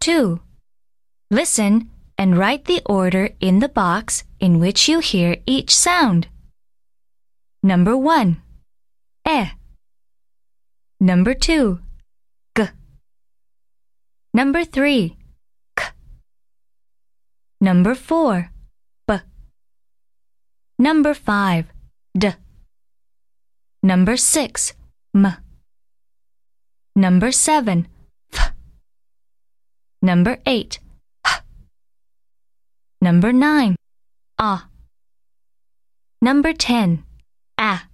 2. Listen and write the order in the box in which you hear each sound. Number 1. E. Number 2. G. Number 3. K. Number 4. B. Number 5. D. Number 6. M. Number 7. Number 8. H. Number 9. Ah. Number 10. Ah.